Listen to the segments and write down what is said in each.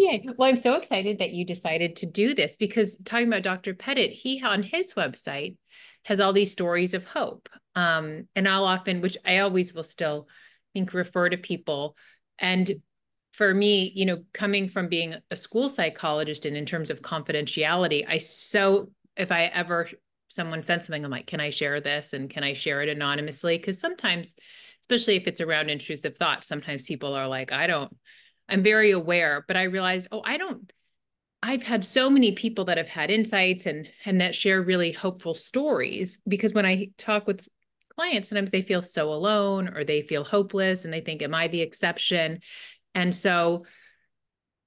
yay. Well, I'm so excited that you decided to do this because talking about Dr. Pettit, he on his website has all these stories of hope. Um, and I'll often, which I always will still think refer to people. And for me, you know, coming from being a school psychologist and in terms of confidentiality, I so if I ever someone sends something, I'm like, can I share this and can I share it anonymously? Because sometimes, especially if it's around intrusive thoughts, sometimes people are like, I don't, I'm very aware, but I realized, oh, I don't, I've had so many people that have had insights and and that share really hopeful stories because when I talk with clients, sometimes they feel so alone or they feel hopeless and they think, Am I the exception? And so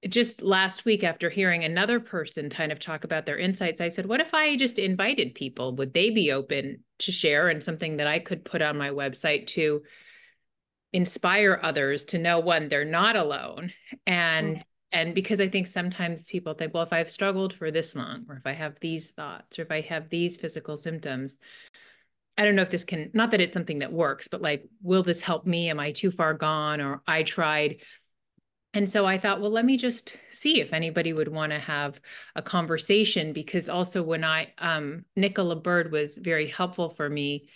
just last week after hearing another person kind of talk about their insights i said what if i just invited people would they be open to share and something that i could put on my website to inspire others to know one they're not alone and mm-hmm. and because i think sometimes people think well if i've struggled for this long or if i have these thoughts or if i have these physical symptoms I don't know if this can, not that it's something that works, but like, will this help me? Am I too far gone? Or I tried and so I thought, well, let me just see if anybody would want to have a conversation because also when I, um, Nicola Bird was very helpful for me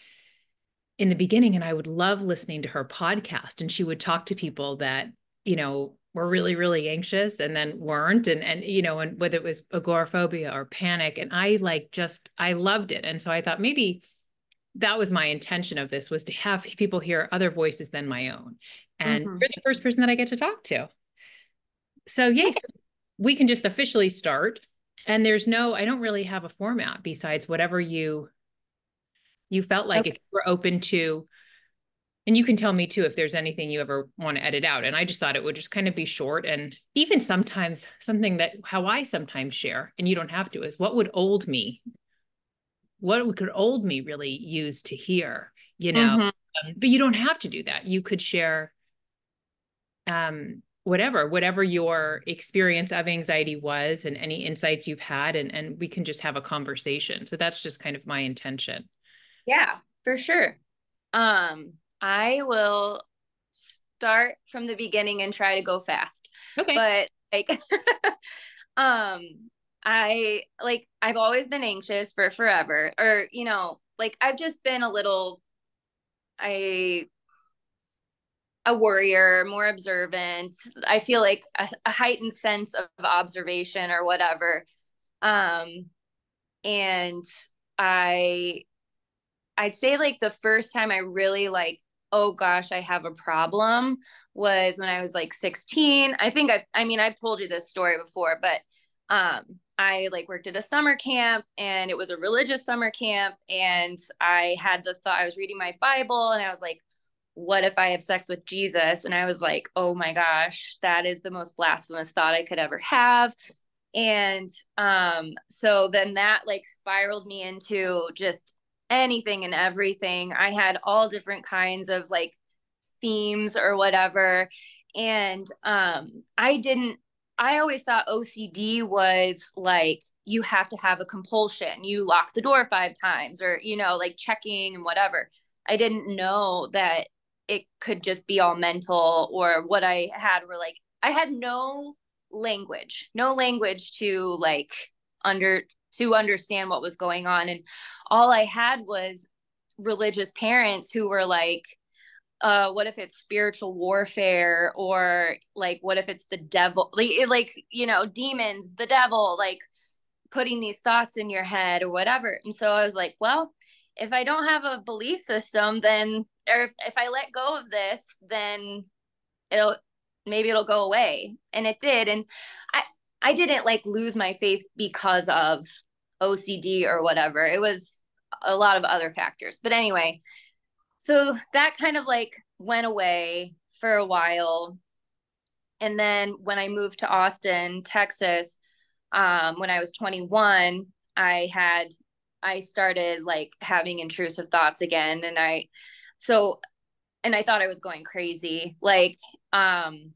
in the beginning, and I would love listening to her podcast. And she would talk to people that, you know, were really, really anxious and then weren't. And, and, you know, and whether it was agoraphobia or panic. And I like just, I loved it. And so I thought maybe that was my intention of this was to have people hear other voices than my own. And mm-hmm. you're the first person that I get to talk to. So yes, we can just officially start. And there's no, I don't really have a format besides whatever you you felt like okay. if you were open to and you can tell me too if there's anything you ever want to edit out and i just thought it would just kind of be short and even sometimes something that how i sometimes share and you don't have to is what would old me what could old me really use to hear you know mm-hmm. um, but you don't have to do that you could share um whatever whatever your experience of anxiety was and any insights you've had and and we can just have a conversation so that's just kind of my intention yeah for sure um i will start from the beginning and try to go fast okay but like um i like i've always been anxious for forever or you know like i've just been a little i a worrier, more observant. I feel like a, a heightened sense of observation or whatever. Um, and I, I'd say like the first time I really like, oh gosh, I have a problem was when I was like 16. I think I, I mean, I've told you this story before, but um, I like worked at a summer camp and it was a religious summer camp. And I had the thought, I was reading my Bible and I was like, what if I have sex with Jesus? And I was like, oh my gosh, that is the most blasphemous thought I could ever have. And um, so then that like spiraled me into just anything and everything. I had all different kinds of like themes or whatever. And um, I didn't, I always thought OCD was like, you have to have a compulsion. You lock the door five times or, you know, like checking and whatever. I didn't know that it could just be all mental or what I had were like I had no language, no language to like under to understand what was going on and all I had was religious parents who were like uh what if it's spiritual warfare or like what if it's the devil like, like you know demons the devil like putting these thoughts in your head or whatever and so i was like well if i don't have a belief system then or if, if I let go of this, then it'll maybe it'll go away. And it did. And I I didn't like lose my faith because of OCD or whatever. It was a lot of other factors. But anyway, so that kind of like went away for a while. And then when I moved to Austin, Texas, um, when I was 21, I had I started like having intrusive thoughts again and I so and i thought i was going crazy like um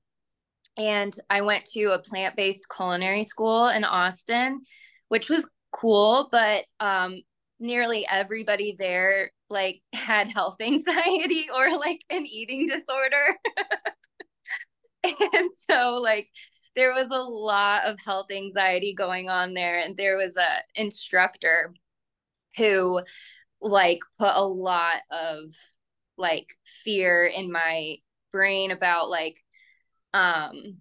and i went to a plant-based culinary school in austin which was cool but um nearly everybody there like had health anxiety or like an eating disorder. And so like there was a lot of health anxiety going on there. And there was a instructor who like put a lot of like fear in my brain about like um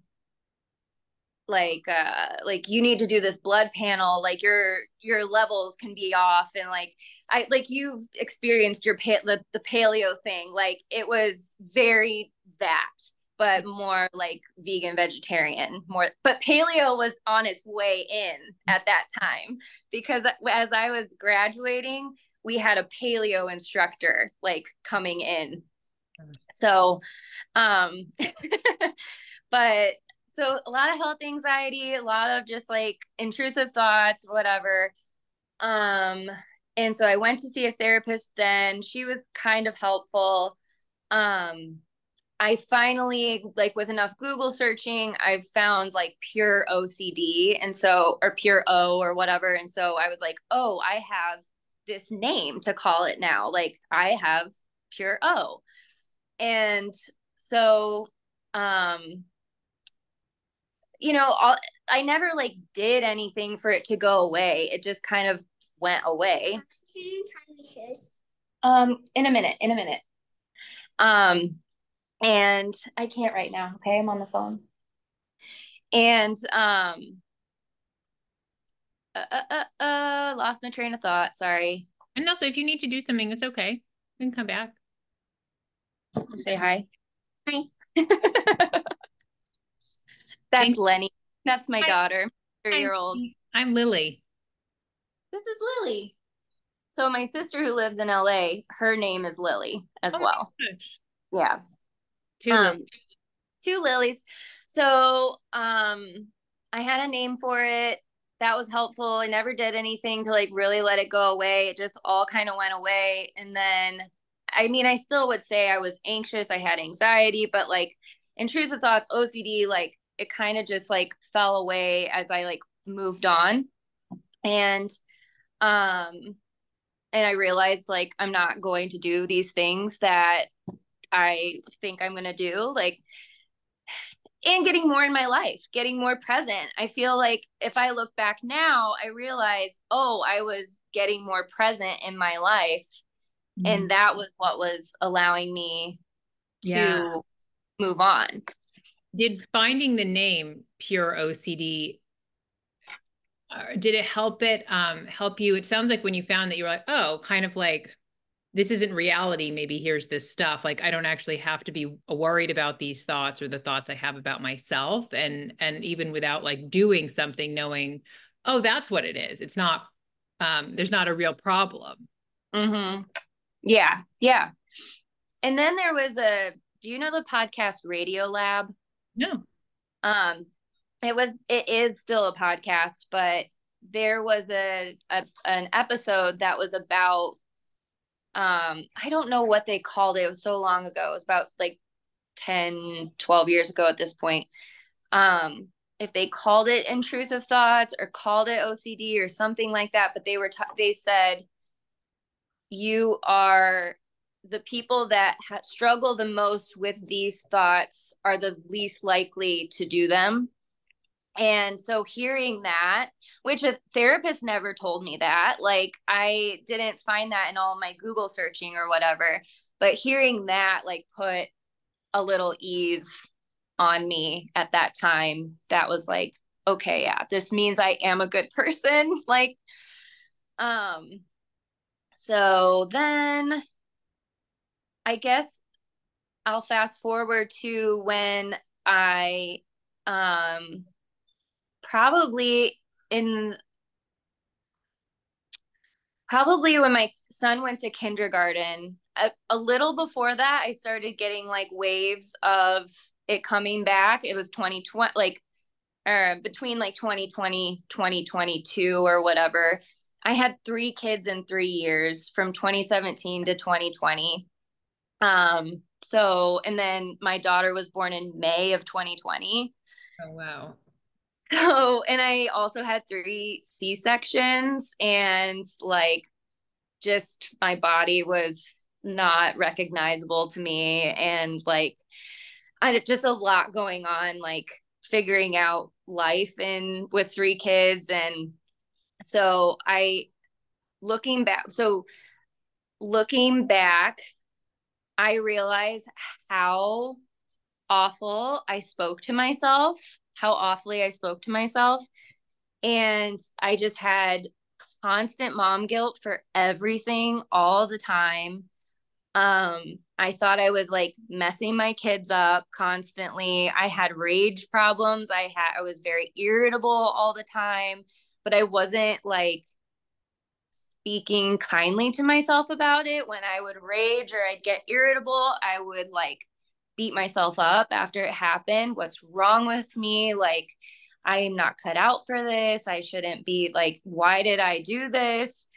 like uh like you need to do this blood panel like your your levels can be off and like i like you've experienced your pa- the, the paleo thing like it was very that but more like vegan vegetarian more but paleo was on its way in at that time because as i was graduating we had a paleo instructor like coming in so um but so a lot of health anxiety a lot of just like intrusive thoughts whatever. Um and so i went to see a therapist then. She was kind of helpful. Um i finally like with enough google searching i've found like pure ocd and so or pure o or whatever. And so i was like oh i have this name to call it now. Like i have pure o and so um you know, all, I never like did anything for it to go away. It just kind of went away. Um, in a minute, in a minute. Um, and I can't right now. Okay, I'm on the phone. And um, uh, uh, uh, uh lost my train of thought. Sorry. And also, if you need to do something, it's okay. You can come back. Say hi. Hi. That's Lenny. That's my Hi. daughter, three year old. I'm Lily. This is Lily. So my sister who lives in LA, her name is Lily as oh well. Yeah. Two um, two lilies. So um I had a name for it. That was helpful. I never did anything to like really let it go away. It just all kind of went away. And then I mean, I still would say I was anxious. I had anxiety, but like intrusive thoughts, OCD, like it kind of just like fell away as I like moved on. And um and I realized like I'm not going to do these things that I think I'm going to do like and getting more in my life, getting more present. I feel like if I look back now, I realize, oh, I was getting more present in my life. Mm-hmm. And that was what was allowing me to yeah. move on. Did finding the name pure ocd uh, did it help it um help you? It sounds like when you found that you were like oh kind of like this isn't reality. Maybe here's this stuff. Like i don't actually have to be worried about these thoughts or the thoughts i have about myself. And and even without like doing something knowing oh that's what it is. It's not um there's not a real problem. Mm-hmm yeah yeah and then there was a do you know the podcast Radiolab no. Um, it was it is still a podcast, but there was a, a an episode that was about um I don't know what they called it. It was so long ago. It was about like 10, 12 years ago at this point. Um if they called it intrusive thoughts or called it OCD or something like that, but they were t- they said you are the people that ha- struggle the most with these thoughts are the least likely to do them. And so hearing that, which a therapist never told me that, like I didn't find that in all my Google searching or whatever, but hearing that like put a little ease on me at that time. That was like, okay, yeah, this means I am a good person. like um so then I guess I'll fast forward to when I um probably in probably when my son went to kindergarten a, a, little before that i started getting like waves of it coming back. It was 2020 like or between like 2020 2022 or whatever i had three kids in three years from 2017 to 2020 um, so, and then my daughter was born in May of 2020. Oh, wow. So, and I also had three C sections, and like, just my body was not recognizable to me. And like, I had just a lot going on, like figuring out life and with three kids and so I looking back so looking back I realize how awful I spoke to myself, how awfully I spoke to myself. And I just had constant mom guilt for everything all the time. Um, I thought I was like messing my kids up constantly. I had rage problems. I had I was very irritable all the time, but I wasn't like speaking kindly to myself about it. When I would rage or I'd get irritable, I would like beat myself up after it happened. What's wrong with me? Like, I am not cut out for this. I shouldn't be like, why did I do this?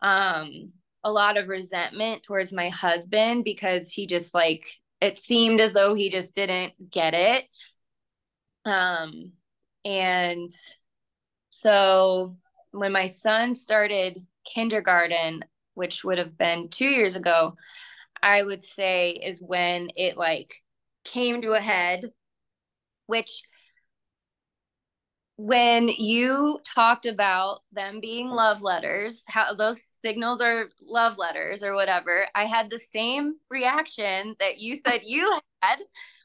Um, a lot of resentment towards my husband because he just like it seemed as though he just didn't get it. Um, and so when my son started kindergarten, which would have been two years ago, I would say is when it like came to a head, which when you talked about them being love letters, how those signals or love letters or whatever, I had the same reaction that you said you had,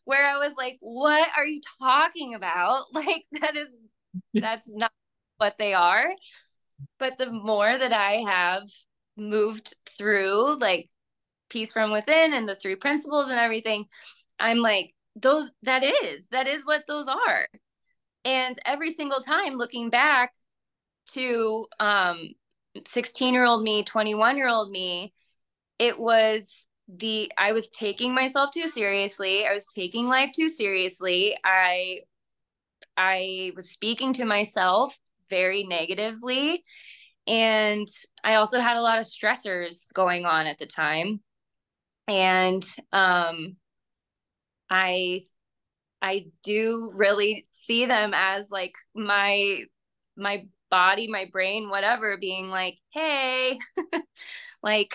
where I was like, what are you talking about? Like, that is, that's not what they are. But the more that I have moved through, like, peace from within and the three principles and everything, I'm like, those, that is, that is what those are. And every single time looking back to um 16 year old me, 21 year old me, it was the I was taking myself too seriously. I was taking life too seriously. I I was speaking to myself very negatively and I also had a lot of stressors going on at the time. And um I I do really see them as like my my body, my brain, whatever, being like, hey, like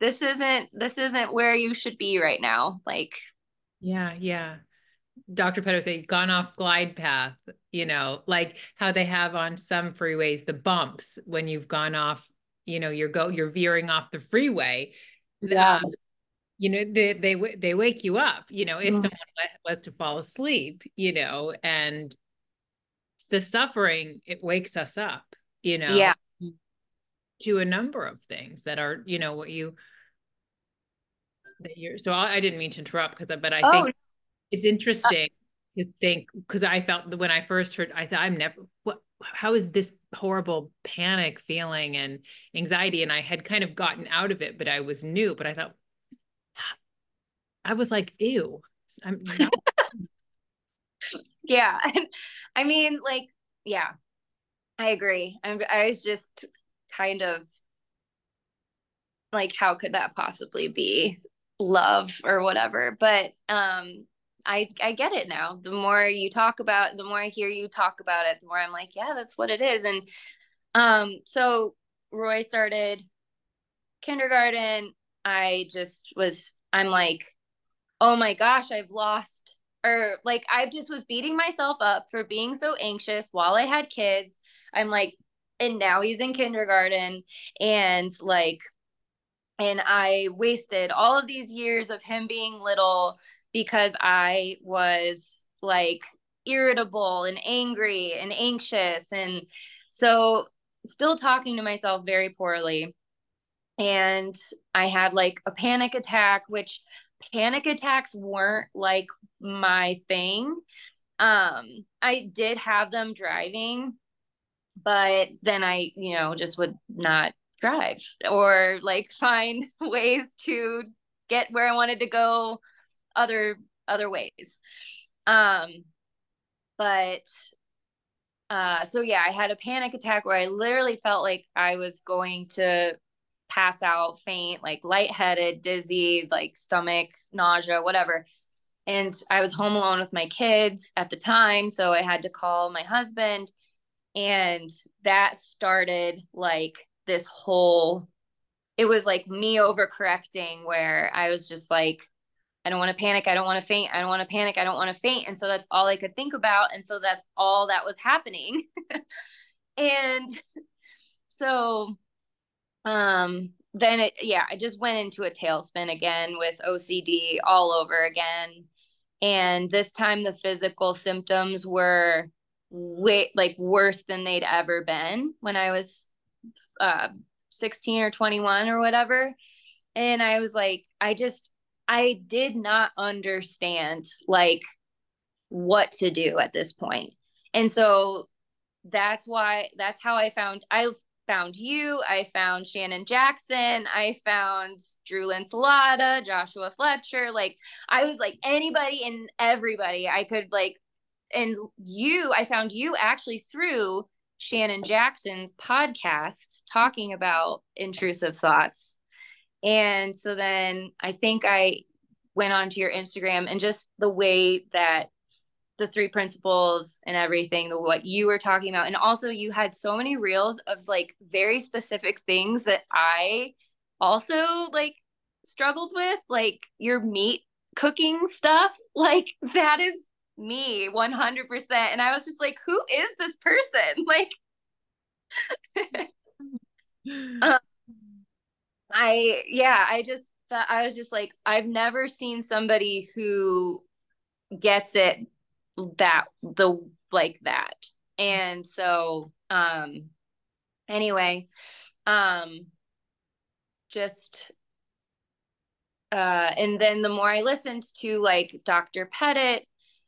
this isn't this isn't where you should be right now. Like yeah, yeah. Dr. Pettit say gone off glide path, you know, like how they have on some freeways the bumps when you've gone off, you know, you're go you're veering off the freeway. Yeah. Um, you know, they they they wake you up, you know, if mm. someone was to fall asleep, you know, and the suffering it wakes us up you know yeah. to a number of things that are you know what you that you're so I, I didn't mean to interrupt because but I oh. think it's interesting uh, to think because I felt that when I first heard I thought I'm never what how is this horrible panic feeling and anxiety? And I had kind of gotten out of it but I was new but I thought I was like ew I'm not yeah. I mean, like, yeah, I agree. I'm, I was just kind of like, how could that possibly be love or whatever? But, um, I, I get it now. The more you talk about, the more I hear you talk about it, the more I'm like, yeah, that's what it is. And, um, so Roy started kindergarten. I just was, I'm like, oh my gosh, I've lost or like I just was beating myself up for being so anxious while I had kids. I'm like, and now he's in kindergarten and like, and I wasted all of these years of him being little because I was like irritable and angry and anxious. And so still talking to myself very poorly. And I had like a panic attack, which panic attacks weren't like my thing. Um, I did have them driving, but then I, you know, just would not drive or like find ways to get where I wanted to go other other ways. Um, but uh so yeah, I had a panic attack where I literally felt like I was going to pass out, faint, like lightheaded, dizzy, like stomach, nausea, whatever. And I was home alone with my kids at the time. So I had to call my husband. And that started like this whole, it was like me overcorrecting where I was just like, I don't want to panic. I don't want to faint. I don't want to panic. I don't want to faint. And so that's all I could think about. And so that's all that was happening. and so um then it yeah, I just went into a tailspin again with OCD all over again. And this time the physical symptoms were way like worse than they'd ever been when I was uh 16 or 21 or whatever. And I was like, I just I did not understand like what to do at this. And so that's why that's how I found I found you, I found Shannon Jackson, I found Drew Linsalata, Joshua Fletcher. Like I was like anybody and everybody I could like and you, I found you actually through Shannon Jackson's podcast talking about intrusive thoughts and so then I think I went onto your Instagram and just the way that the three principles and everything, what you were talking about. And also, you had so many reels of like very specific things that I also like struggled with, like your meat cooking stuff. Like, that is me 100%. And I was just like, who is this person? Like, um, I yeah, I just I was just like I've never seen somebody who gets it that the like that. And so um anyway, um just uh and then the more I listened to like Dr. Pettit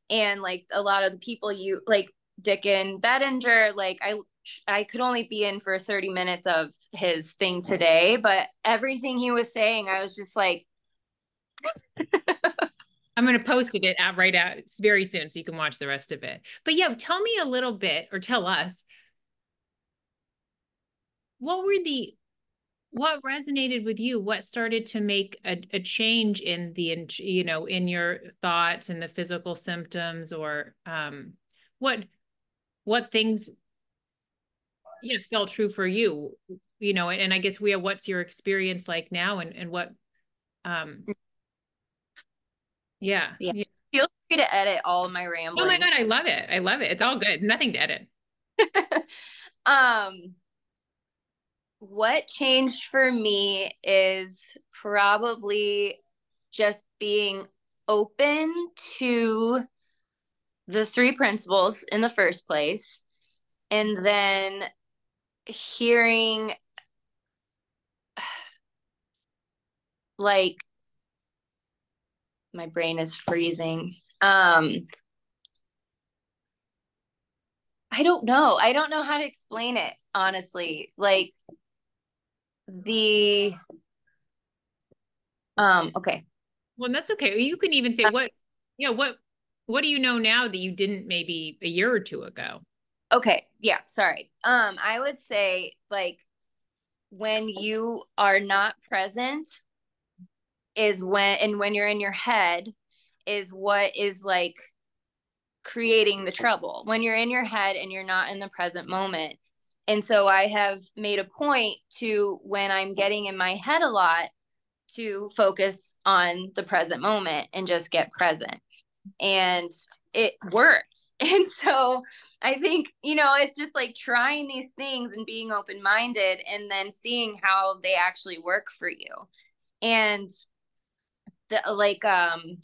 and like a lot of the people you like Dicken Bettinger, like I I could only be in for 30 minutes of his thing today, but everything he was saying, I was just like, I'm going to post it out right out very soon so you can watch the rest of it. But yeah, tell me a little bit or tell us what were the what resonated with you what started to make a, a change in the you know in your thoughts and the physical symptoms or um what what things yeah felt true for you you know and, and i guess we have what's your experience like now and and what um yeah, yeah. yeah. Feel free to edit all of my ramblings. Oh my god, I love it. I love it. It's all good. Nothing to edit. um what changed for me is probably just being open to the three principles in the first place and then hearing like my brain is freezing. Um i don't know. I don't know how to explain it honestly. Like the um okay. Well that's okay. You can even say what you know what what do you know now that you didn't maybe a year or two ago? Okay. Yeah. Sorry. Um i would say like when you are not present is when and when you're in your head is what is like creating the trouble when you're in your head and you're not in the present moment and so i have made a point to when i'm getting in my head a lot to focus on the present moment and just get present and it works. And so I think, you know, it's just like trying these things and being open minded and then seeing how they actually work for you. And the like um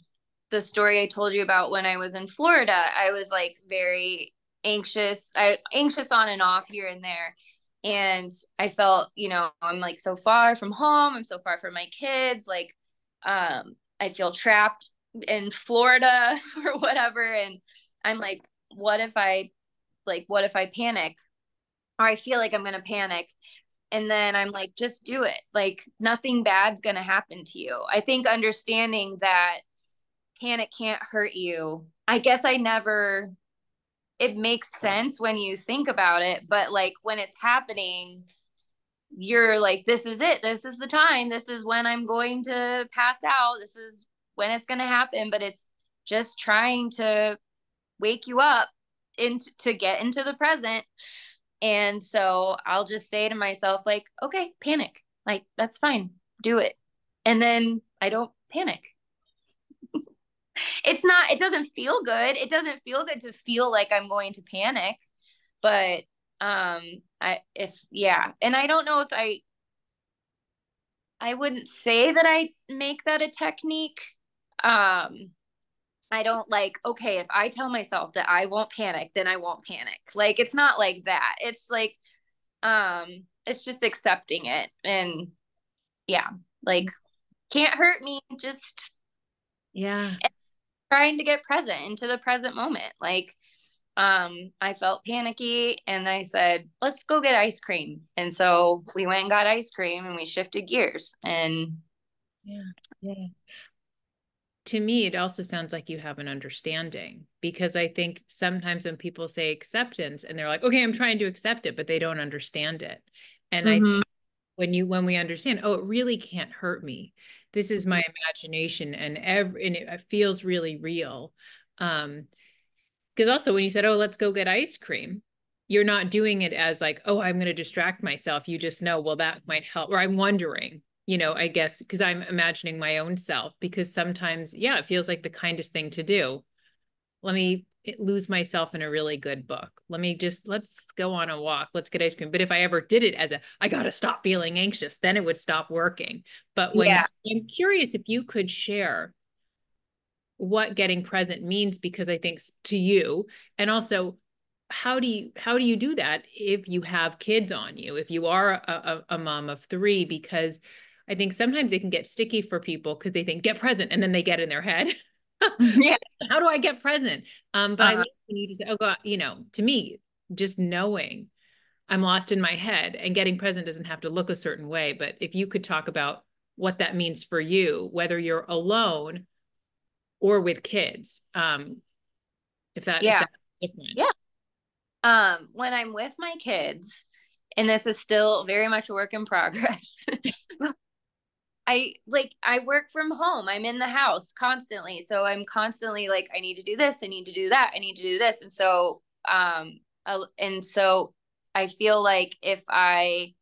the story I told you about when I was in Florida, I was like very anxious. I anxious on and off here and there. And I felt, you know, I'm like so far from home, I'm so far from my kids, like um I feel trapped in Florida or whatever. And I'm like, what if I like what if I panic? Or I feel like I'm gonna panic. And then I'm like, just do it. Like nothing bad's gonna happen to you. I think understanding that panic can't hurt you. I guess I never it makes sense when you think about it, but like when it's happening, you're like, this is it. This is the time. This is when I'm going to pass out. This is when it's going to happen, but it's just trying to wake you up into to get into the present. And so I'll just say to myself, like, okay, panic. Like, that's fine. Do it. And then I don't panic. it's not it doesn't feel good it doesn't feel good to feel like i'm going to panic but um i if yeah and i don't know if i i wouldn't say that i make that a technique um i don't like okay if i tell myself that i won't panic then i won't panic. Like it's not like that. It's like um it's just accepting it and yeah like can't hurt me just yeah. trying to get present into the present moment. Like um i felt panicky and i said let's go get ice cream. And so we went and got ice cream and we shifted gears and yeah yeah to me it also sounds like you have an understanding because i think sometimes when people say acceptance and they're like okay i'm trying to accept it but they don't understand it. And mm-hmm. i when you when we understand oh it really can't hurt me. This is my mm-hmm. imagination and every and it feels really real. Um because also when you said oh let's go get ice cream you're not doing it as like oh i'm going to distract myself. You just know well that might help or i'm wondering you know i guess because i'm imagining my own self because sometimes yeah it feels like the kindest thing to do let me eh, lose myself in a really good book. Let me just let's go on a walk. Let's get ice cream. But if I ever did it as a I got to stop feeling anxious, then it would stop working. But when yeah. I'm curious if you could share what getting present means because I think to you and also how do you how do you do that if you have kids on you if you are a, a, a mom of three because I think sometimes it can get sticky for people because they think get present and then they get in their head yeah. How do I get present? Um, but uh-huh. I when you just say, oh God, you know, to me, just knowing I'm lost in my head and getting present doesn't have to look a certain way. But if you could talk about what that means for you, whether you're alone or with kids, um, if that, yeah. If. Yeah. Um, when I'm with my kids, and this is still very much a work in progress. I like I work from home. I'm in the house constantly. So I'm constantly like I need to do this, I need to do that, I need to do this. And so um and so I feel like if I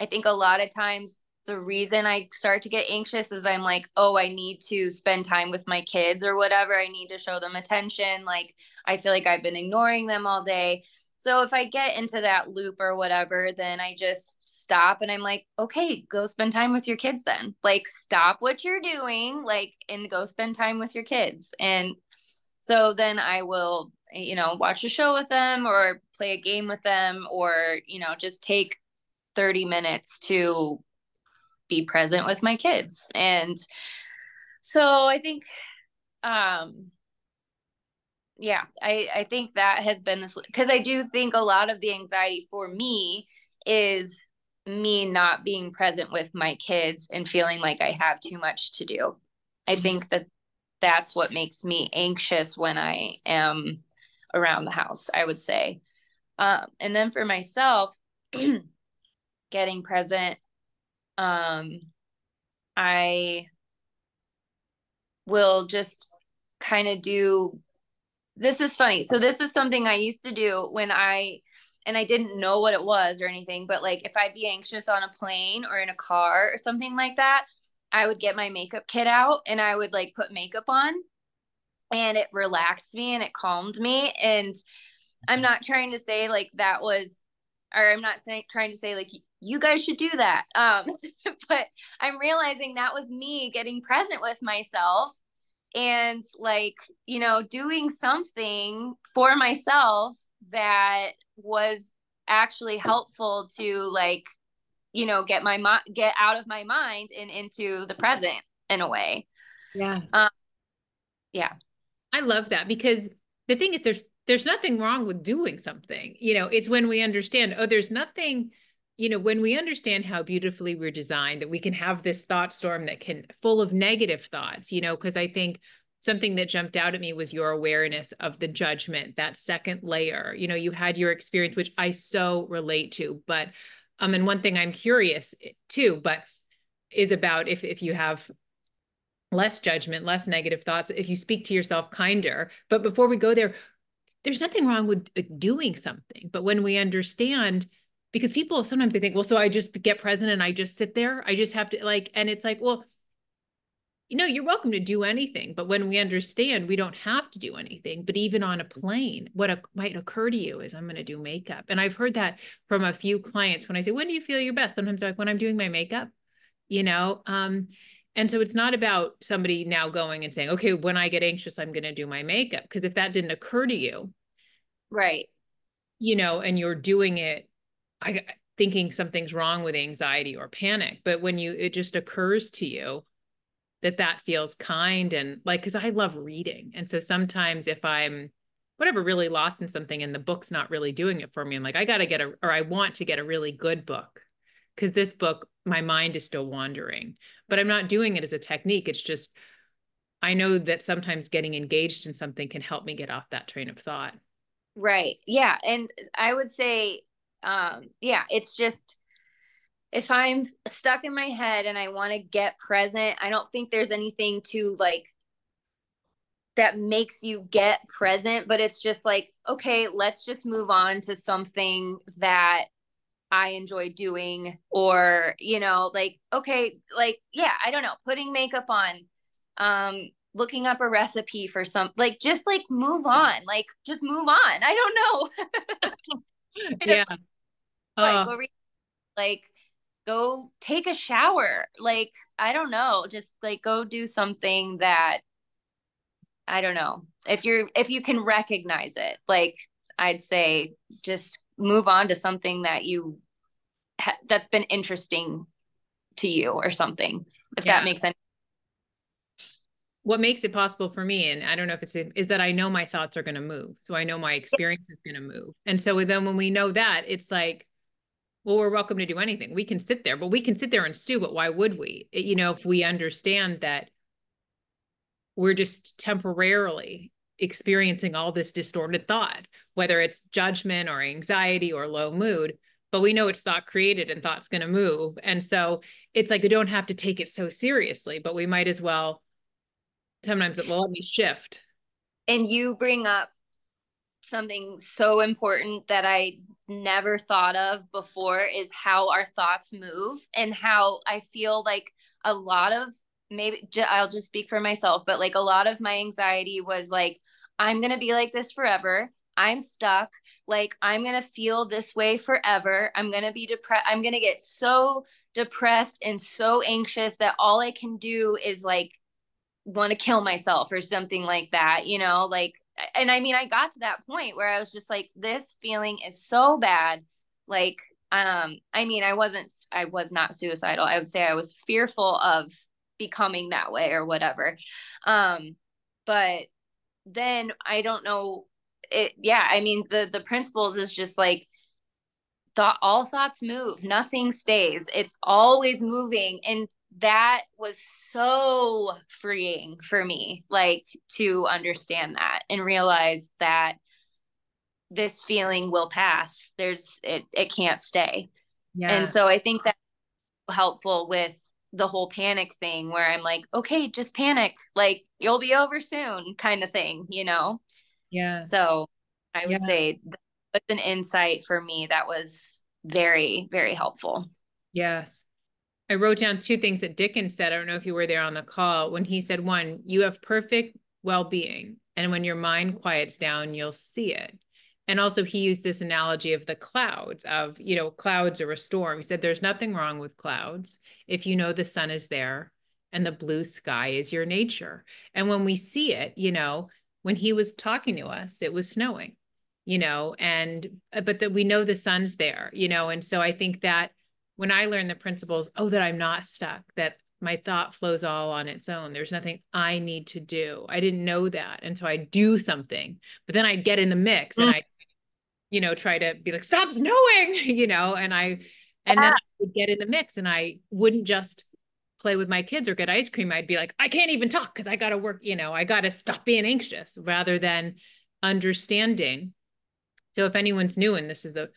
I think a lot of times the reason I start to get anxious is I'm like, oh, I need to spend time with my kids or whatever. I need to show them attention. Like, I feel like I've been ignoring them all day. So if I get into that loop or whatever, then I just stop and I'm like, okay, go spend time with your kids then. Like stop what you're doing, like and go spend time with your kids. And so then I will, you know, watch a show with them or play a game with them or, you know, just take 30 minutes to be present with my kids. And so I think um yeah i i think that has been this because i do think a lot of the anxiety for me is me not being present with my kids and feeling like i have too much to do. I think that that's what makes me anxious when i am around the house i would say. Um, and then for myself getting present um i will just kind of do this is funny. So this is something I used to do when I and I didn't know what it was or anything, but like if I'd be anxious on a plane or in a car or something like that, I would get my makeup kit out and I would like put makeup on and it relaxed me and it calmed me and I'm not trying to say like that was or I'm not saying trying to say like you guys should do that. Um but I'm realizing that was me getting present with myself and like you know doing something for myself that was actually helpful to like you know get my mind get out of my mind and into the present in a way. Yeah um, yeah. I love that because the thing is there's there's nothing wrong with doing something. You know it's when we understand oh there's nothing you know when we understand how beautifully we're designed that we can have this thought storm that can full of negative thoughts you know because i think something that jumped out at me was your awareness of the judgment that second layer. You know you had your experience which i so relate to but um and one thing i'm curious eh, too but is about if if you have less judgment less negative thoughts if you speak to yourself kinder. But before we go there there's nothing wrong with uh, doing something. But when we understand because people sometimes they think, well, so I just get present and I just sit there. I just have to like, and it's like, well, you know, you're welcome to do anything. But when we understand we don't have to do anything, but even on a plane, what a, might occur to you is I'm going to do makeup. And I've heard that from a few clients when I say, when do you feel your best? Sometimes like when I'm doing my makeup, you know? Um, and so it's not about somebody now going and saying, okay, when I get anxious, I'm going to do my makeup. Because if that didn't occur to you, right. You know, and you're doing it, I thinking something's wrong with anxiety or panic. But when you, it just occurs to you, that that feels kind and like because i love reading. And so sometimes if i'm whatever really lost in something and the book's not really doing it for me i'm like i got to get a or i want to get a really good book because this book my mind is still wandering. But i'm not doing it as a technique. It's just i know that sometimes getting engaged in something can help me get off that train of thought. Right. Yeah. And i would say um yeah it's just if I'm stuck in my head and I want to get present, I don't think there's anything to like that makes you get present, but it's just like, okay, let's just move on to something that I enjoy doing or, you know, like okay, like yeah, I don't know, putting makeup on um looking up a recipe for some like just like move on, like just move on. I don't know. yeah. Like, uh, like go take a shower. Like i don't know just like go do something that i don't know if you're if you can recognize it like i'd say just move on to something that you ha- that's been interesting to you or something if yeah. that makes sense what makes it possible for me and i don't know if it's is that i know my thoughts are going to move so i know my experience is going to move. And so then when we know that it's like well we're welcome to do anything. We can sit there but we can sit there and stew but why would we? You know if we understand that we're just temporarily experiencing all this distorted thought whether it's judgment or anxiety or low mood but we know it's thought created and thought's going to move. And so it's like we don't have to take it so seriously but we might as well sometimes it will let me shift. And you bring up something so important that I never thought of before is how our thoughts move and how I feel like a lot of maybe I'll just speak for myself, but like a lot of my anxiety was like, I'm going to be like this forever. I'm stuck. Like, I'm going to feel this way forever. I'm going to be depressed. I'm going to get so depressed and so anxious that all I can do is like want to kill myself or something like that, you know, like and I mean, I got to that point where I was just like, this feeling is so bad. Like, um, I mean, I wasn't, I was not suicidal. I would say I was fearful of becoming that way or whatever. Um, but then I don't know it. Yeah. I mean, the, the principles is just like, thought all thoughts move nothing stays it's always moving and that was so freeing for me like to understand that and realize that this feeling will pass. There's it it can't stay. Yeah. and so i think that's helpful with the whole panic thing where i'm like okay just panic. Like you'll be over soon kind of thing you know? Yeah. So i would yeah. say that's an insight for me that was very very helpful. Yes I wrote down two things that Dickens said. I don't know if you were there on the call when he said, one, you have perfect well being. And when your mind quiets down, you'll see it. And also, he used this analogy of the clouds, of, you know, clouds or a storm. He said, there's nothing wrong with clouds if you know the sun is there and the blue sky is your nature. And when we see it, you know, when he was talking to us, it was snowing, you know, and, but that we know the sun's there, you know, and so I think that when I learned the principles, oh, that I'm not stuck, that my thought flows all on its own. There's nothing I need to do. I didn't know that. And so I do something, but then I'd get in the mix mm. and I, you know, try to be like, stop snowing, you know, and I, and then I would get in the mix and I wouldn't just play with my kids or get ice cream. I'd be like, I can't even talk because I got to work, you know, I got to stop being anxious rather than understanding. So if anyone's new and this is the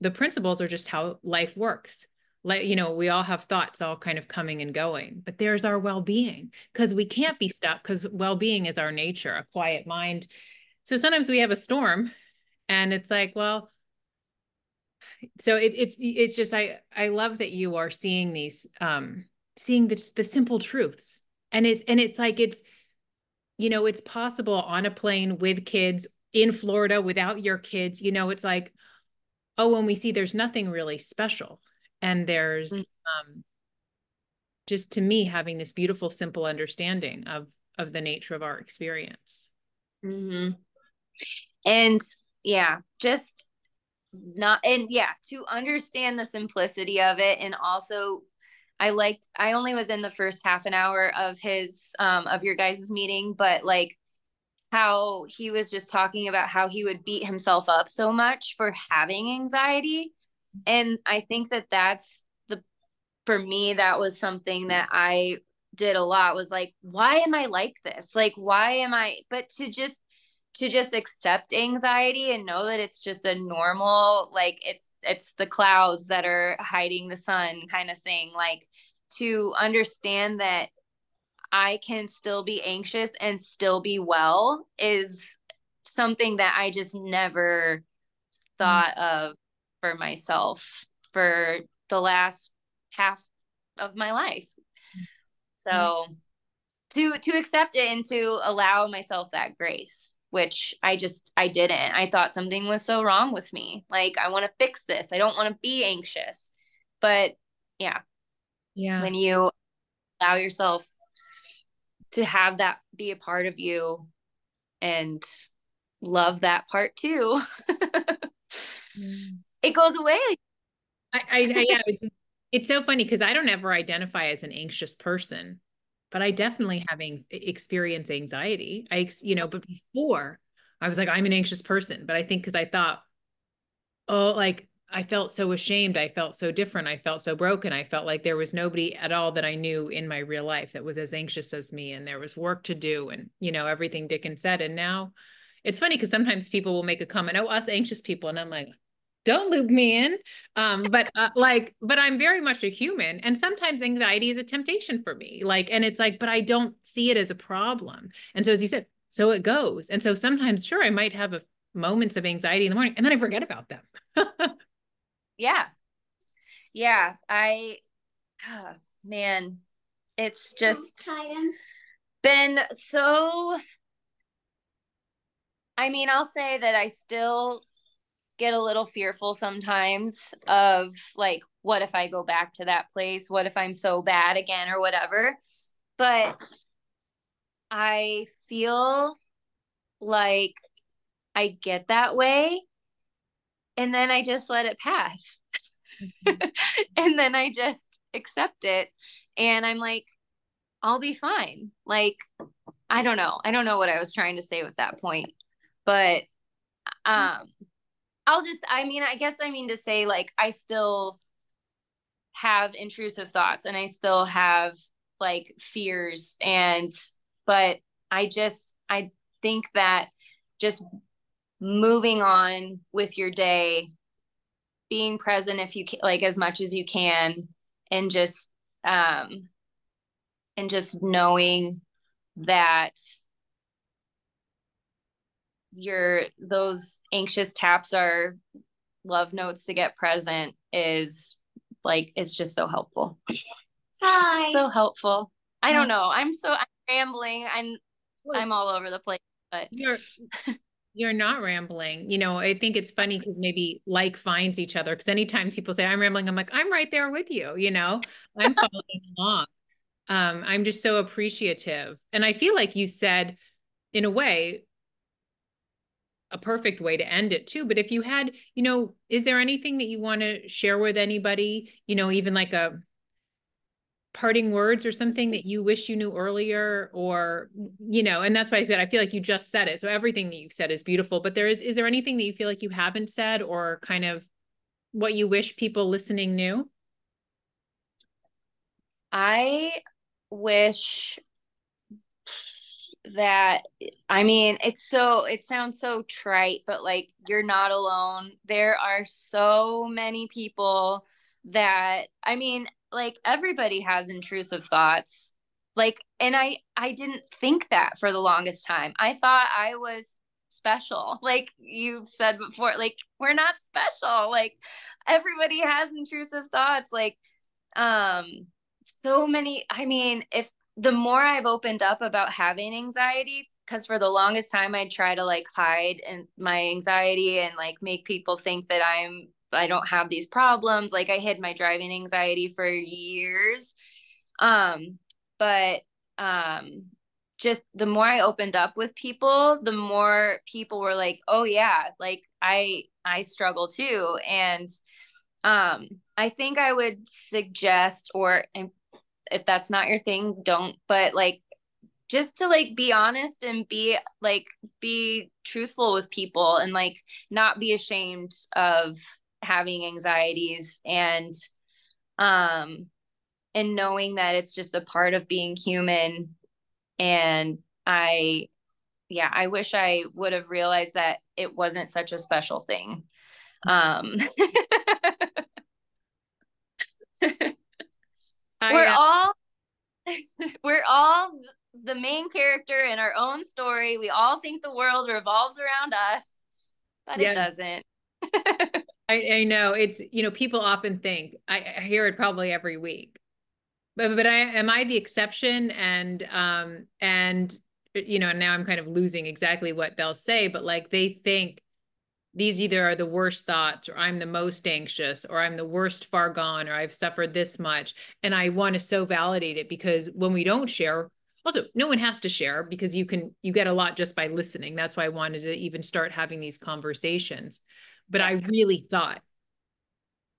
the principles are just how life works. Like you know we all have thoughts all kind of coming and going but there's our well-being because we can't be stuck because well-being is our nature a quiet mind. So sometimes we have a storm and it's like well so it, it's it's just i i love that you are seeing these um seeing the, the simple truths. And it's and it's like it's you know it's possible on a plane with kids in Florida without your kids you know it's like oh when we see there's nothing really special and there's mm-hmm. um just to me having this beautiful simple understanding of of the nature of our experience mm-hmm. and yeah just not and yeah to understand the simplicity of it and also i liked i only was in the first half an hour of his um of your guys' meeting but like how he was just talking about how he would beat himself up so much for having anxiety. And i think that that's the for me that was something that i did a lot was like why am i like this? Like why am i but to just to just accept anxiety and know that it's just a normal like it's it's the clouds that are hiding the sun kind of thing like to understand that i can still be anxious and still be well is something that i just never thought mm-hmm. of for myself for the last half of my life so mm-hmm. to to accept it and to allow myself that grace which I just I didn't. I thought something was so wrong with me. Like I want to fix this. I don't want to be anxious. But yeah. Yeah. When you allow yourself to have that be a part of you and love that part too. mm. It goes away. I, I, I yeah, it's, it's so funny because I don't ever identify as an anxious person but I definitely having experience anxiety. I, you know, but before I was like, I'm an anxious person, but I think because I thought, oh, like I felt so ashamed. I felt so different. I felt so broken. I felt like there was nobody at all that I knew in my real life that was as anxious as me. And there was work to do and, you know, everything Dickens said. And now it's funny because sometimes people will make a comment, oh, us anxious people. And I'm like, don't loop me in um but uh, like but i'm very much a human and sometimes anxiety is a temptation for me like and it's like but i don't see it as a problem and so as you said so it goes and so sometimes sure i might have a moments of anxiety in the morning and then i forget about them yeah. Yeah i oh, man it's just been so i mean i'll say that i still get a little fearful sometimes of like what if i go back to that place? What if i'm so bad again or whatever? But i feel like i get that way and then i just let it pass. Mm-hmm. and then i just accept it. And i'm like i'll be fine. Like i don't know. I don't know what i was trying to say with that point. But um I'll just, I mean, I guess I mean to say, like, I still have intrusive thoughts and I still have like fears. And, but I just, I think that just moving on with your day, being present if you can, like, as much as you can, and just, um, and just knowing that your those anxious taps are love notes to get present is like it's just so helpful. Hi. So helpful. I don't know. I'm so I'm rambling. I'm I'm all over the place, but you're not rambling. You know, I think it's funny because maybe like finds each other. Because anytime people say I'm rambling, I'm like, I'm right there with you, you know, I'm following along. Um, I'm just so appreciative. And I feel like you said, in a way, a perfect way to end it too. But if you had, you know, is there anything that you want to share with anybody, you know, even like a parting words or something that you wish you knew earlier or you know and that's why i said i feel like you just said it so everything that you've said is beautiful but there is is there anything that you feel like you haven't said or kind of what you wish people listening knew i wish that I mean, it's so it sounds so trite, but like you're not alone. There are so many people that I mean, like everybody has intrusive thoughts. Like and I I didn't think that for the longest time. I thought I was special. Like you've said before, like we're not special. Like everybody has intrusive thoughts like um so many I mean, if the more I've opened up about having anxiety, because for the longest time I'd try to like hide and my anxiety and like make people think that I'm I don't have these problems. Like I hid my driving anxiety for years. Um, but um just the more I opened up with people, the more people were like, "Oh yeah, like I I struggle too." And um I think I would suggest or if that's not your thing, don't, but like just to like be honest and be like be truthful with people and like not be ashamed of having anxieties and um and knowing that it's just a part of being human. And i yeah i wish i would have realized that it wasn't such a special thing. Um we're uh, all we're all the main character in our own story. We all think the world revolves around us but yeah. it doesn't I, I know. It's you know people often think I, I hear it probably every week. But but I am I the exception? And um and you know now I'm kind of losing exactly what they'll say but like they think these either are the worst thoughts or I'm the most anxious or I'm the worst far gone or I've suffered this much and I want to so validate it because when we don't share also no one has to share because you can you get a lot just by listening. That's why I wanted to even start having these conversations but I really thought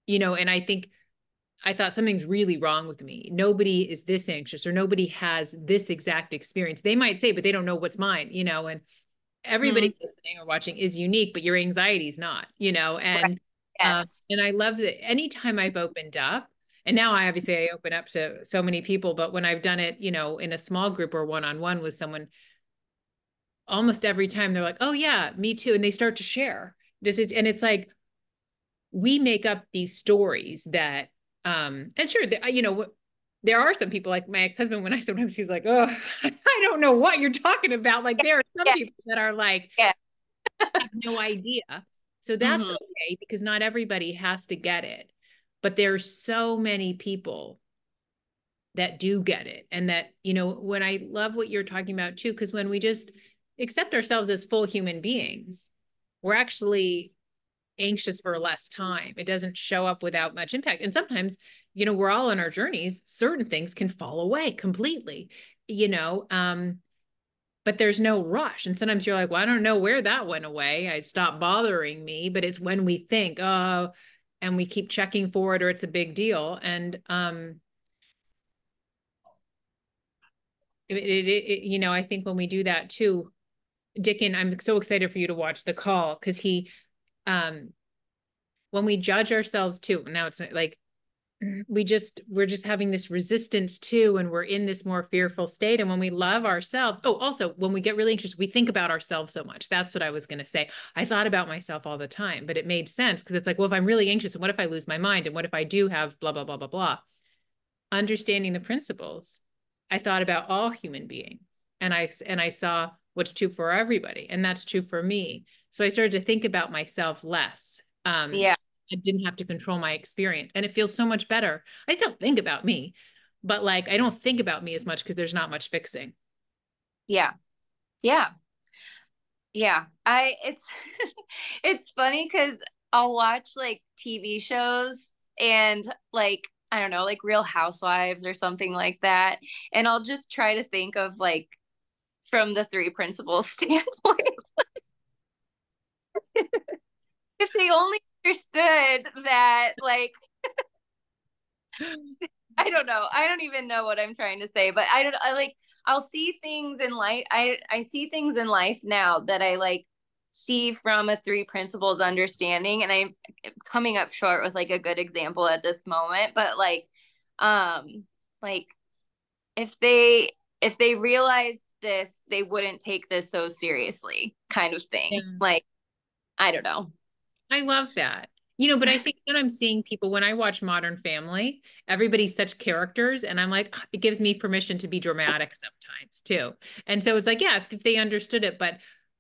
you know and I think I thought something's really wrong with me. Nobody is this anxious or nobody has this exact experience. They might say, but they don't know what's mine, you know, and everybody mm-hmm. listening or watching is unique, but your anxiety is not, you know, and, right. Um, yes. and I love that anytime I've opened up, and now I obviously I open up to so many people, but when I've done it, you know, in a small group or one-on-one with someone, almost every time they're like, oh yeah, me too. And they start to share this is, and it's like, we make up these stories that um and sure you know there are some people like my ex-husband when I sometimes he's like, oh, I don't know what you're talking about. Like there are some yeah. people that are like, yeah. have no idea. So that's mm-hmm. okay because not everybody has to get it. But there's so many people that do get it. And that, you know, when I love what you're talking about too, because when we just accept ourselves as full human beings, we're actually anxious for less time. It doesn't show up without much impact. And sometimes, you know, we're all on our journeys, certain things can fall away completely, you know, um, but there's no rush. And sometimes you're like, well, I don't know where that went away. I stopped bothering me, but it's when we think, oh, and we keep checking for it or it's a big deal. And um it, it, it you know, I think when we do that too, Dicken, I'm so excited for you to watch the call because he um when we judge ourselves too now it's like we just we're just having this resistance too and we're in this more fearful state and when we love ourselves oh also when we get really anxious we think about ourselves so much. That's what i was to say. I thought about myself all the time but it made sense because it's like well if i'm really anxious and what if i lose my mind and what if i do have blah blah blah blah blah? Understanding the principles i thought about all human beings and i and i saw what's true for everybody and that's true for me so I started to think about myself less. Um, yeah. I didn't have to control my experience. And it feels so much better. I still think about me, but like I don't think about me as much because there's not much fixing. Yeah. Yeah. Yeah. I it's it's funny because I'll watch like TV shows and like I don't know, like Real Housewives or something like that. And I'll just try to think of like from the three principles standpoint. if they only understood that like I don't know. I don't even know what I'm trying to say, but I don't I like I'll see things in life I I see things in life now that I like see from a three principles understanding and I'm coming up short with like a good example at this moment, but like um like if they if they realized this, they wouldn't take this so seriously kind of thing. Yeah. Like I don't know. I love that. You know, but I think that I'm seeing people when I watch Modern Family, everybody's such characters, and I'm like, it gives me permission to be dramatic sometimes too. And so it's like, yeah, if, if they understood it, but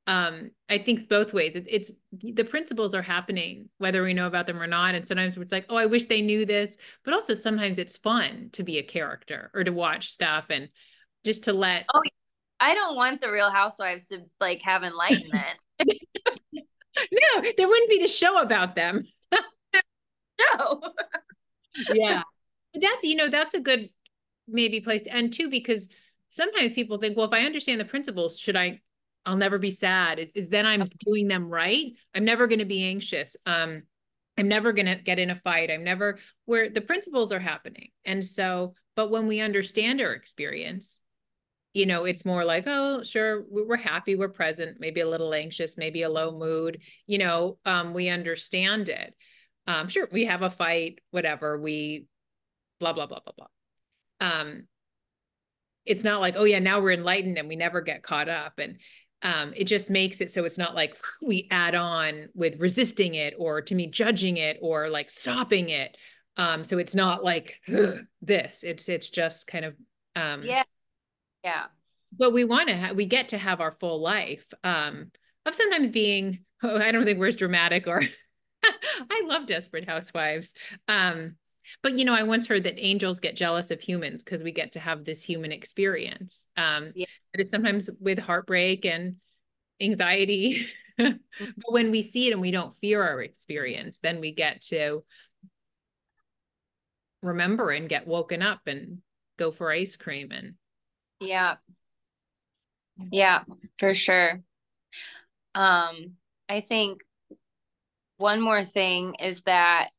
um, I think both ways. It, it's the principles are happening whether we know about them or not. And sometimes it's like, oh, I wish they knew this, but also sometimes it's fun to be a character or to watch stuff and just to let oh i don't want the real housewives to like have enlightenment. No there wouldn't be the show about them. No. Yeah. But that's you know that's a good maybe place to end too because sometimes people think well if i understand the principles should i i'll never be sad. Is, is then i'm doing them right? I'm never going to be anxious. Um i'm never going to get in a fight. I'm never where the principles are happening. And so but when we understand our experience you know it's more like oh sure we're happy we're present maybe a little anxious maybe a low mood you know um, we understand it. Um, sure we have a fight whatever we blah blah blah blah blah. Um, it's not like oh yeah now we're enlightened and we never get caught up and um, it just makes it so it's not like we add on with resisting it or to me judging it or like stopping it. Um, so it's not like this it's it's just kind of um, yeah yeah. But we want to ha- we get to have our full life um, of sometimes being oh, i don't think we're as dramatic or i love desperate housewives um, but you know i once heard that angels get jealous of humans because we get to have this human experience um, yeah. it is sometimes with heartbreak and anxiety. But when we see it and we don't fear our experience then we get to remember and get woken up and go for ice cream and yeah. Yeah. For sure. Um i think one more thing is that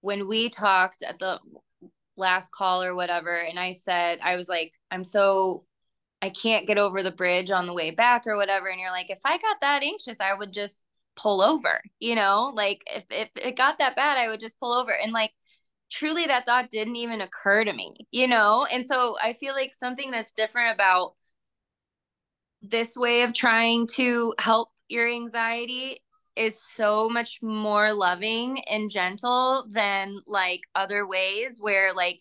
when we talked at the last call or whatever and i said i was like i'm so i can't get over the bridge on the way back or whatever and you're like if i got that anxious i would just pull over you know? Like if, if it got that bad i would just pull over and like truly that thought didn't even occur to me, you know? And so I feel like something that's different about this way of trying to help your anxiety is so much more loving and gentle than like other ways where like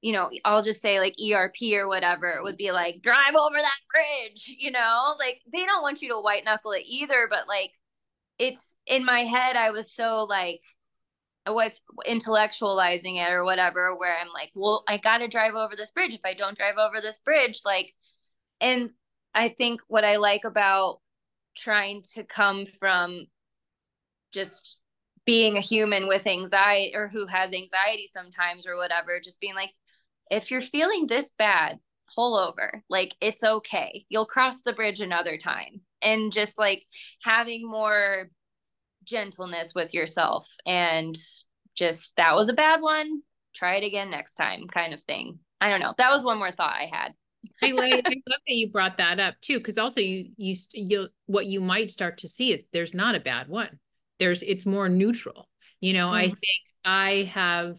you know i'll just say like erp or whatever would be like drive over that bridge you know like they don't want you to white knuckle it either but like it's in my head i was so like what's intellectualizing it or whatever where i'm like well i got to drive over this bridge. If i don't drive over this bridge like and i think what i like about trying to come from just being a human with anxiety or who has anxiety sometimes or whatever just being like if you're feeling this bad pull over. Like it's okay. You'll cross the bridge another time. And just like having more gentleness with yourself and just that was a bad one. Try it again next time kind of thing. I don't know. That was one more thought i had. I, like, I love that you brought that up too because also you you you what you might start to see is there's not a bad one. There's it's more neutral. You know mm-hmm. i think i have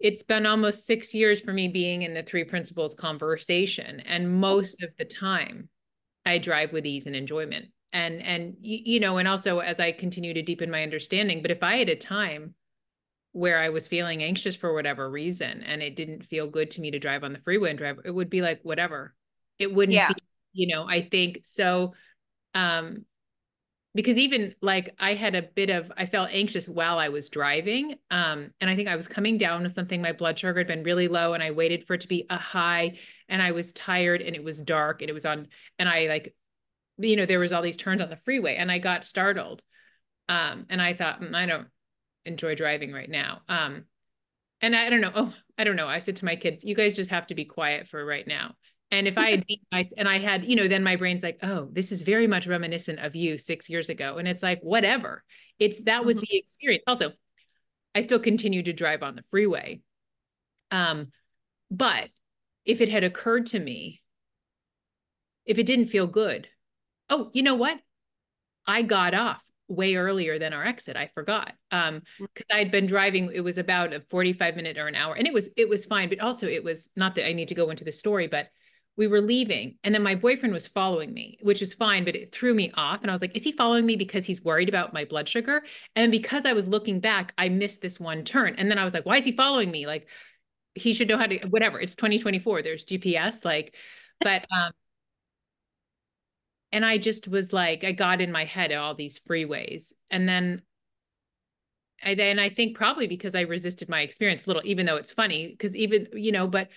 it's been almost six years for me being in the three principles conversation and most of the time i drive with ease and enjoyment and and you know and also as i continue to deepen my understanding but if i had a time where i was feeling anxious for whatever reason and it didn't feel good to me to drive on the freeway and drive it would be like whatever it wouldn't yeah. be you know i think so um because even like i had a bit of i felt anxious while i was driving um and i think i was coming down with something my blood sugar had been really low and i waited for it to be a high and i was tired and it was dark and it was on and i like you know, there was all these turns on the freeway and I got startled. Um, and I thought, mm, I don't enjoy driving right now. Um, and I, don't know. Oh, I don't know. I said to my kids, you guys just have to be quiet for right now. And if I had and I had, you know, then my brain's like, oh, this is very much reminiscent of you six years ago. And it's like, whatever. It's that was mm-hmm. the experience. Also, I still continue to drive on the freeway. Um, but if it had occurred to me, if it didn't feel good, oh, you know what? I got off way earlier than our exit. I forgot. Um, because mm. I'd been driving, it was about a 45 minute or an hour. And it was it was fine, but also it was not that I need to go into the story, but we were leaving and then my boyfriend was following me which is fine but it threw me off and i was like is he following me because he's worried about my blood sugar and because i was looking back i missed this one turn and then i was like why is he following me like he should know how to whatever it's 2024 there's gps like but um and I just was like, I got in my head all these freeways. And then I then I think probably because I resisted my experience a little, even though it's funny, because even, you know, but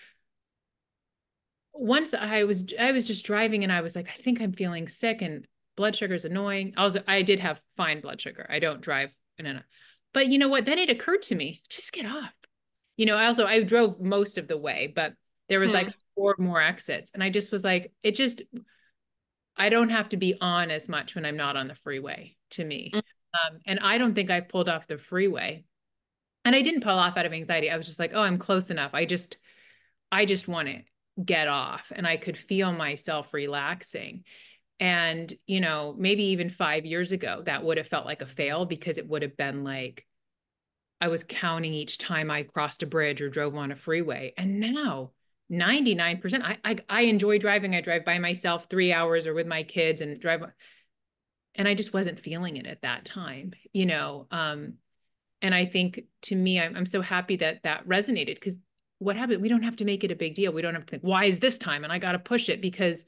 once I was I was just driving and I was like, I think I'm feeling sick and blood sugar is annoying. I was I did have fine blood sugar. I don't drive but you know what? Then it occurred to me, just get off. You know, I also I drove most of the way, but there was hmm. like four more exits. And I just was like, it just I don't have to be on as much when I'm not on the freeway to me. Mm. Um, and I don't think I've pulled off the freeway. And I didn't pull off out of anxiety. I was just like, oh, I'm close enough. I just, I just want to get off. And I could feel myself relaxing. And, you know, maybe even five years ago, that would have felt like a fail because it would have been like I was counting each time I crossed a bridge or drove on a freeway. And now 99%, I, I, I enjoy driving. I drive by myself three hours or with my kids and drive. And I just wasn't feeling it at that time, you know. Um, and I think to me, I'm, I'm so happy that that resonated because what happened? We don't have to make it a big deal. We don't have to think, why is this time? And I got to push it because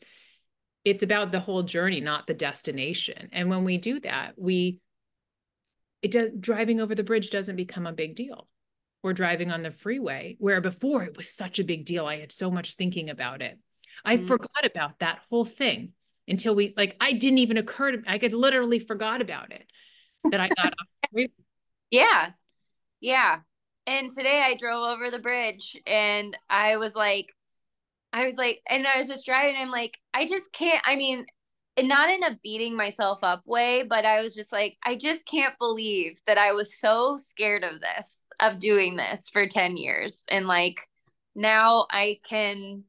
it's about the whole journey, not the destination. And when we do that, we it does driving over the bridge doesn't become a big deal. We're driving on the freeway, where before it was such a big deal. I had so much thinking about it. I mm-hmm. forgot about that whole thing until we like I didn't even occur to I could literally forgot about it that I got off. Yeah. Yeah. And today I drove over the bridge and I was like I was like, and I was just driving. I'm like, I just can't. I mean, not in a beating myself up way, but I was just like, I just can't believe that I was so scared of this, of doing this for 10 years. And like, now I can,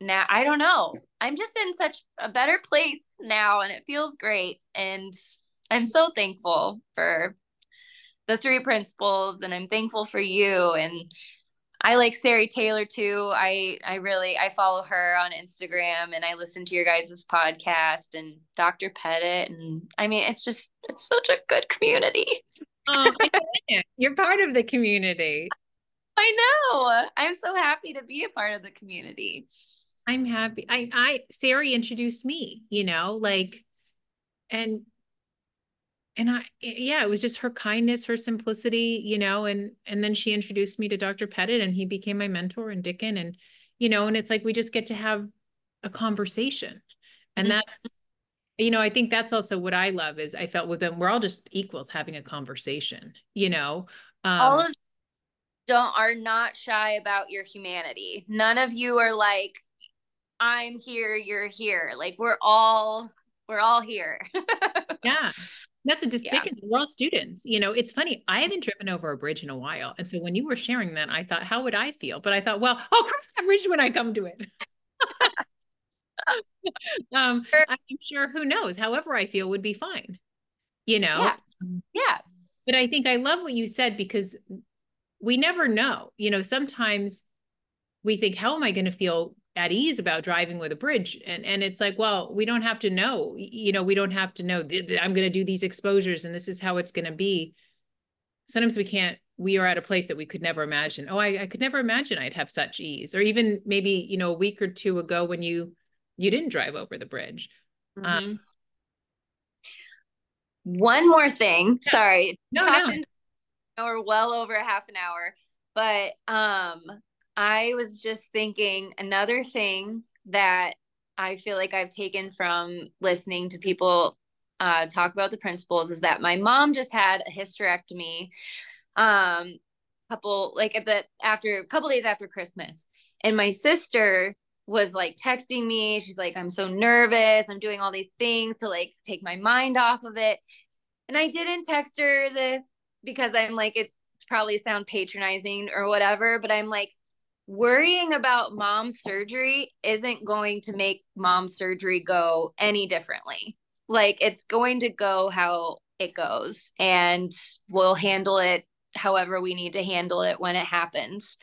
now I don't know. I'm just in such a better place now and it feels great. And I'm so thankful for the three principles and I'm thankful for you. And I like Sari Taylor too. I I really I follow her on Instagram and I listen to your guys' podcast and Dr. Pettit and I mean it's just it's such a good community. Oh, you're part of the community. I know. I'm so happy to be a part of the community. I'm happy. I I Sari introduced me, you know, like and and I yeah, it was just her kindness, her simplicity, you know, and and then she introduced me to Dr. Pettit and he became my mentor and Dicken and you know, and it's like we just get to have a conversation. And mm-hmm. that's you know, I think that's also what I love is I felt with them we're all just equals having a conversation, you know. Um, all of don't are not shy about your humanity. None of you are like I'm here, you're here. Like we're all we're all here. yeah. That's a distinct. Yeah. We're all students. You know, it's funny. I haven't driven over a bridge in a while. And so when you were sharing that, I thought, how would I feel? But I thought, well, I'll cross that bridge when I come to it. um, I'm sure who knows, however I feel would be fine. You know? Yeah. Um, yeah. But I think I love what you said because we never know. You know, sometimes we think, how am I going to feel at ease about driving with a bridge and and it's like well we don't have to know you know we don't have to know i'm going to do these exposures and this is how it's going to be sometimes we can't we are at a place that we could never imagine oh I, I could never imagine i'd have such ease or even maybe you know a week or two ago when you you didn't drive over the bridge. Um, mm-hmm. um, one more thing. Yeah. sorry. No no. we're well over half an hour. But um I was just thinking another thing that I feel like I've taken from listening to people uh, talk about the principles is that my mom just had a hysterectomy um couple like at the after a couple days after christmas. And my sister was like texting me. She's like i'm so nervous. I'm doing all these things to like take my mind off of it. And i didn't text her this because i'm like it probably sound patronizing or whatever but i'm like worrying about mom's surgery isn't going to make mom's surgery go any differently. Like it's going to go how it goes and we'll handle it however we need to handle it when it happens.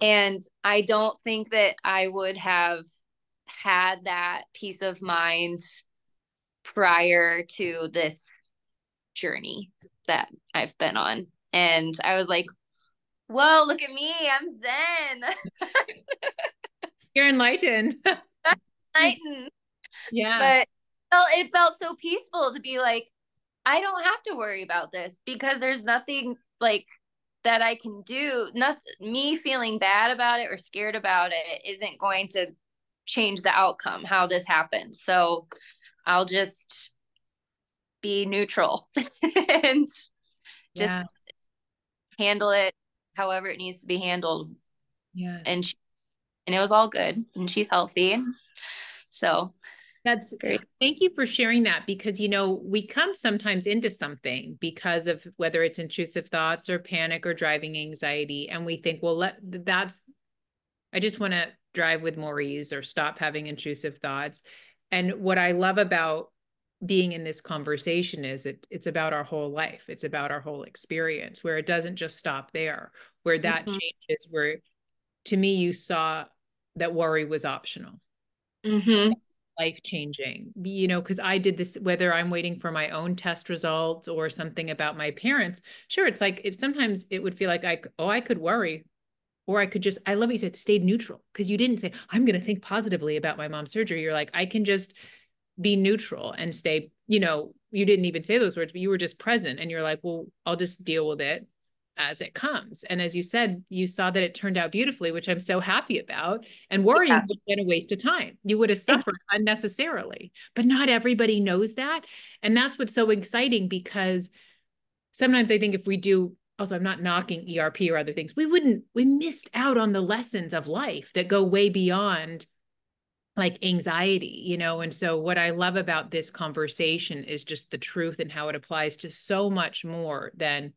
And I don't think that I would have had that peace of mind prior to this journey that I've been on. And I was like, whoa, look at me. I'm Zen. You're enlightened. enlightened. Yeah. But well, it felt so peaceful to be like, I don't have to worry about this because there's nothing like that I can do. Nothing me feeling bad about it or scared about it isn't going to change the outcome, how this happened. So I'll just be neutral and just yeah. handle it however it needs to be handled. Yeah. And she, and it was all good and she's healthy. So that's great. Thank you for sharing that because, you know, we come sometimes into something because of whether it's intrusive thoughts or panic or driving anxiety. And we think, well, let that's, I just want to drive with more ease or stop having intrusive thoughts. And what I love about being in this conversation is it it's about our whole life. It's about our whole experience where it doesn't just stop there, where that mm-hmm. changes, where to me, you saw that worry was optional. Mm-hmm life changing you know because i did this whether i'm waiting for my own test results or something about my parents sure it's like it sometimes it would feel like i oh i could worry or i could just i love you said stayed neutral because you didn't say i'm going to think positively about my mom's surgery. You're like i can just be neutral and stay you know you didn't even say those words but you were just present and you're like well i'll just deal with it as it comes. And as you said, you saw that it turned out beautifully, which I'm so happy about. And worrying yeah. would have been a waste of time. You would have suffered unnecessarily. But not everybody knows that. And that's what's so exciting because sometimes I think if we do, also, I'm not knocking ERP or other things, we wouldn't, we missed out on the lessons of life that go way beyond like anxiety, you know. And so, what I love about this conversation is just the truth and how it applies to so much more than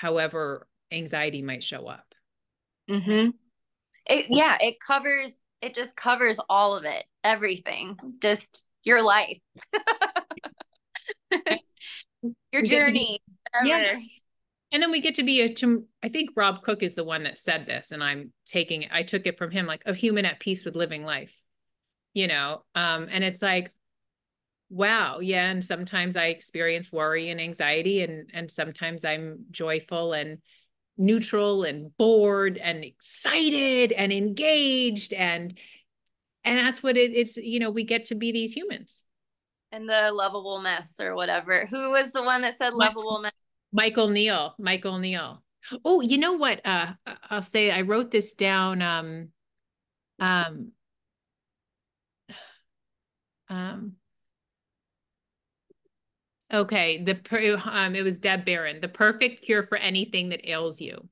however anxiety might show up. Mm-hmm. It, yeah, it covers, it just covers all of it, everything, just your life, your journey. Yeah. And then we get to be a, to, I think Rob Cook is the one that said this, and I'm taking it, I took it from him like a human at peace with living life, you know? Um, and it's like, wow yeah and sometimes i experience worry and anxiety and and sometimes i'm joyful and neutral and bored and excited and engaged and and that's what it, it's you know we get to be these humans. And the lovable mess or whatever. Who was the one that said lovable mess? Michael neill michael neill oh you know what uh i'll say i wrote this down um um um Okay, the um, it was Deb Barron, The perfect cure for anything that ails you,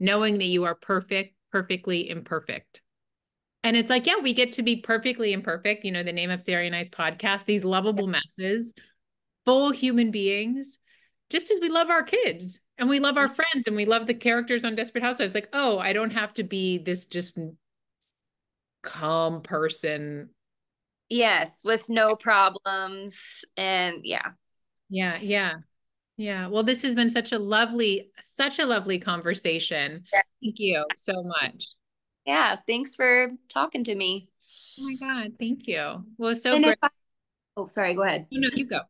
knowing that you are perfect, perfectly imperfect. And it's like, yeah, we get to be perfectly imperfect. You know, the name of Sari and I's podcast. These lovable messes, full human beings, just as we love our kids and we love our friends and we love the characters on Desperate Housewives. Like, oh, I don't have to be this just calm person. Yes, with no problems and yeah. Yeah, yeah. Yeah. Well, this has been such a lovely, such a lovely conversation. Yeah. Thank you so much. Yeah. Thanks for talking to me. Oh my God. Thank you. Well, so and great. I, oh, sorry. Go ahead. No, no, you go.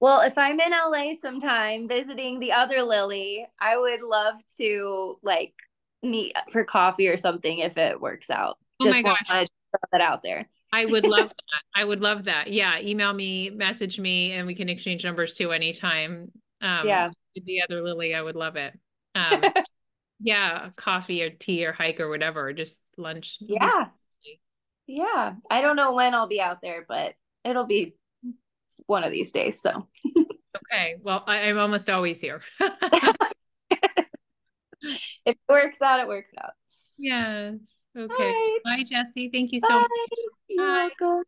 Well, if I'm in LA sometime visiting the other Lily, I would love to like meet for coffee or something if it works out. Oh Just my God. want to throw that out there. I would love that. I would love that. Yeah. Email me, message me, and we can exchange numbers too anytime. Um, yeah. The other Lily, I would love it. Um, yeah. Coffee or tea or hike or whatever, or just lunch. Yeah. Yeah. I don't know when I'll be out there, but it'll be one of these days. So. okay. Well, I, am almost always here. if it works out, it works out. Yes. Okay. Bye, Bye Jessie. Thank you so Bye. much. You're welcome.